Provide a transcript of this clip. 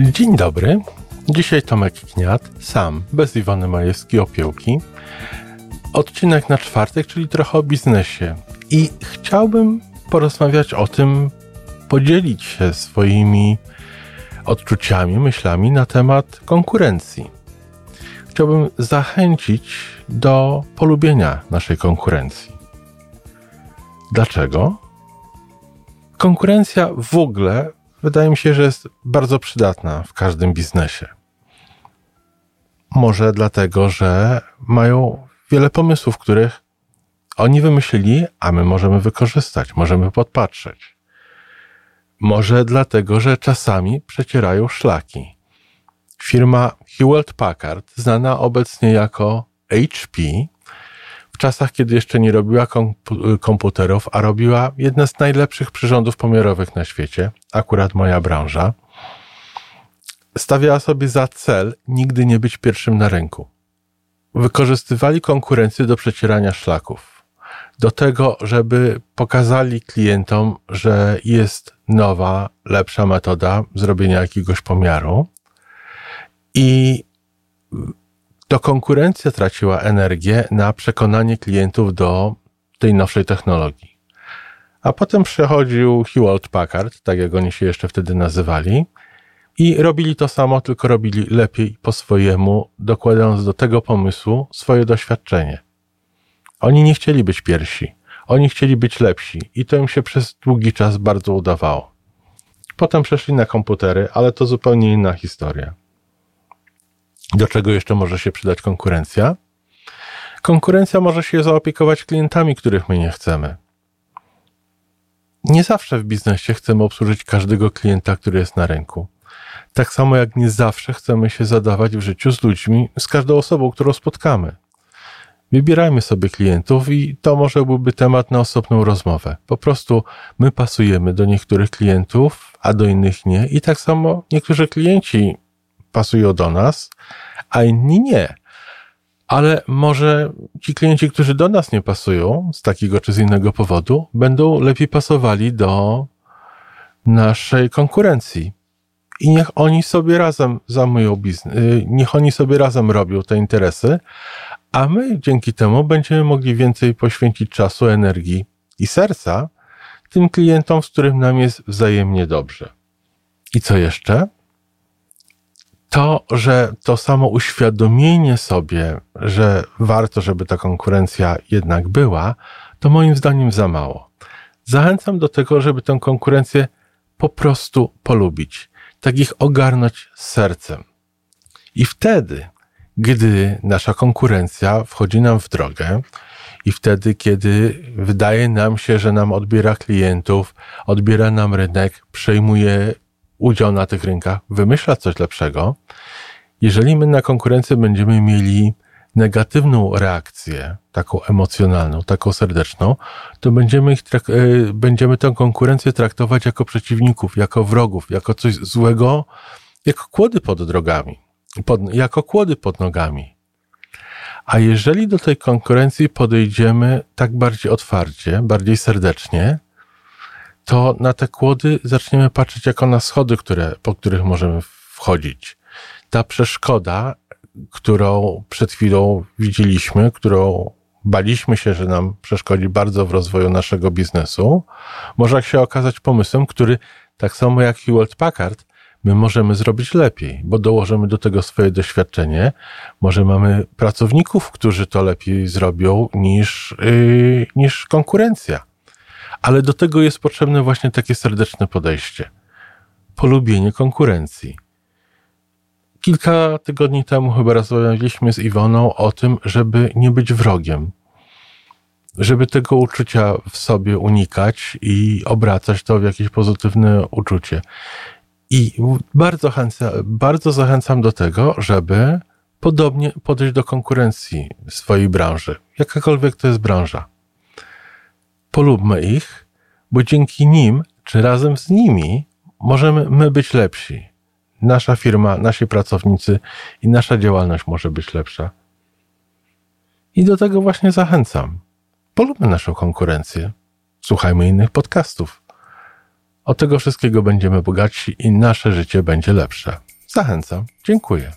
Dzień dobry. Dzisiaj Tomek Kniat, sam, bez Iwony Majewskiej-Opiełki. Odcinek na czwartek, czyli trochę o biznesie. I chciałbym porozmawiać o tym, podzielić się swoimi odczuciami, myślami na temat konkurencji. Chciałbym zachęcić do polubienia naszej konkurencji. Dlaczego? Konkurencja w ogóle wydaje mi się, że jest bardzo przydatna w każdym biznesie. Może dlatego, że mają wiele pomysłów, których oni wymyślili, a my możemy wykorzystać, możemy podpatrzeć. Może dlatego, że czasami przecierają szlaki. Firma Hewlett Packard, znana obecnie jako HP, czasach, kiedy jeszcze nie robiła komputerów, a robiła jedne z najlepszych przyrządów pomiarowych na świecie, akurat moja branża, stawiała sobie za cel nigdy nie być pierwszym na rynku. Wykorzystywali konkurencję do przecierania szlaków. Do tego, żeby pokazali klientom, że jest nowa, lepsza metoda zrobienia jakiegoś pomiaru. I to konkurencja traciła energię na przekonanie klientów do tej nowszej technologii. A potem przechodził Hewlett Packard, tak jak oni się jeszcze wtedy nazywali, i robili to samo, tylko robili lepiej po swojemu, dokładając do tego pomysłu swoje doświadczenie. Oni nie chcieli być pierwsi, oni chcieli być lepsi i to im się przez długi czas bardzo udawało. Potem przeszli na komputery, ale to zupełnie inna historia. Do czego jeszcze może się przydać konkurencja? Konkurencja może się zaopiekować klientami, których my nie chcemy. Nie zawsze w biznesie chcemy obsłużyć każdego klienta, który jest na rynku. Tak samo jak nie zawsze chcemy się zadawać w życiu z ludźmi, z każdą osobą, którą spotkamy. Wybierajmy sobie klientów i to może byłby temat na osobną rozmowę. Po prostu my pasujemy do niektórych klientów, a do innych nie. I tak samo niektórzy klienci pasują do nas, a inni nie. Ale może ci klienci, którzy do nas nie pasują z takiego czy z innego powodu, będą lepiej pasowali do naszej konkurencji. I niech oni sobie razem zajmują biznes, y, niech oni sobie razem robią te interesy, a my dzięki temu będziemy mogli więcej poświęcić czasu, energii i serca tym klientom, z którym nam jest wzajemnie dobrze. I co jeszcze? To, że to samo uświadomienie sobie, że warto, żeby ta konkurencja jednak była, to moim zdaniem za mało. Zachęcam do tego, żeby tę konkurencję po prostu polubić, tak ich ogarnąć sercem. I wtedy, gdy nasza konkurencja wchodzi nam w drogę, i wtedy, kiedy wydaje nam się, że nam odbiera klientów, odbiera nam rynek, przejmuje udział na tych rynkach, wymyśla coś lepszego, jeżeli my na konkurencję będziemy mieli negatywną reakcję, taką emocjonalną, taką serdeczną, to będziemy, ich e, będziemy tę konkurencję traktować jako przeciwników, jako wrogów, jako coś złego, jako kłody pod drogami, pod, jako kłody pod nogami. A jeżeli do tej konkurencji podejdziemy tak bardziej otwarcie, bardziej serdecznie, to na te kłody zaczniemy patrzeć jako na schody, które, po których możemy wchodzić. Ta przeszkoda, którą przed chwilą widzieliśmy, którą baliśmy się, że nam przeszkodzi bardzo w rozwoju naszego biznesu, może się okazać pomysłem, który tak samo jak Hewlett Packard, my możemy zrobić lepiej, bo dołożymy do tego swoje doświadczenie. Może mamy pracowników, którzy to lepiej zrobią niż, yy, niż konkurencja. Ale do tego jest potrzebne właśnie takie serdeczne podejście. Polubienie konkurencji. Kilka tygodni temu chyba rozmawialiśmy z Iwoną o tym, żeby nie być wrogiem. Żeby tego uczucia w sobie unikać i obracać to w jakieś pozytywne uczucie. I bardzo, bardzo zachęcam do tego, żeby podobnie podejść do konkurencji swojej branży, jakakolwiek to jest branża polubmy ich, bo dzięki nim, czy razem z nimi, możemy my być lepsi. Nasza firma, nasi pracownicy i nasza działalność może być lepsza. I do tego właśnie zachęcam. Polubmy naszą konkurencję. Słuchajmy innych podcastów. Od tego wszystkiego będziemy bogatsi i nasze życie będzie lepsze. Zachęcam. Dziękuję.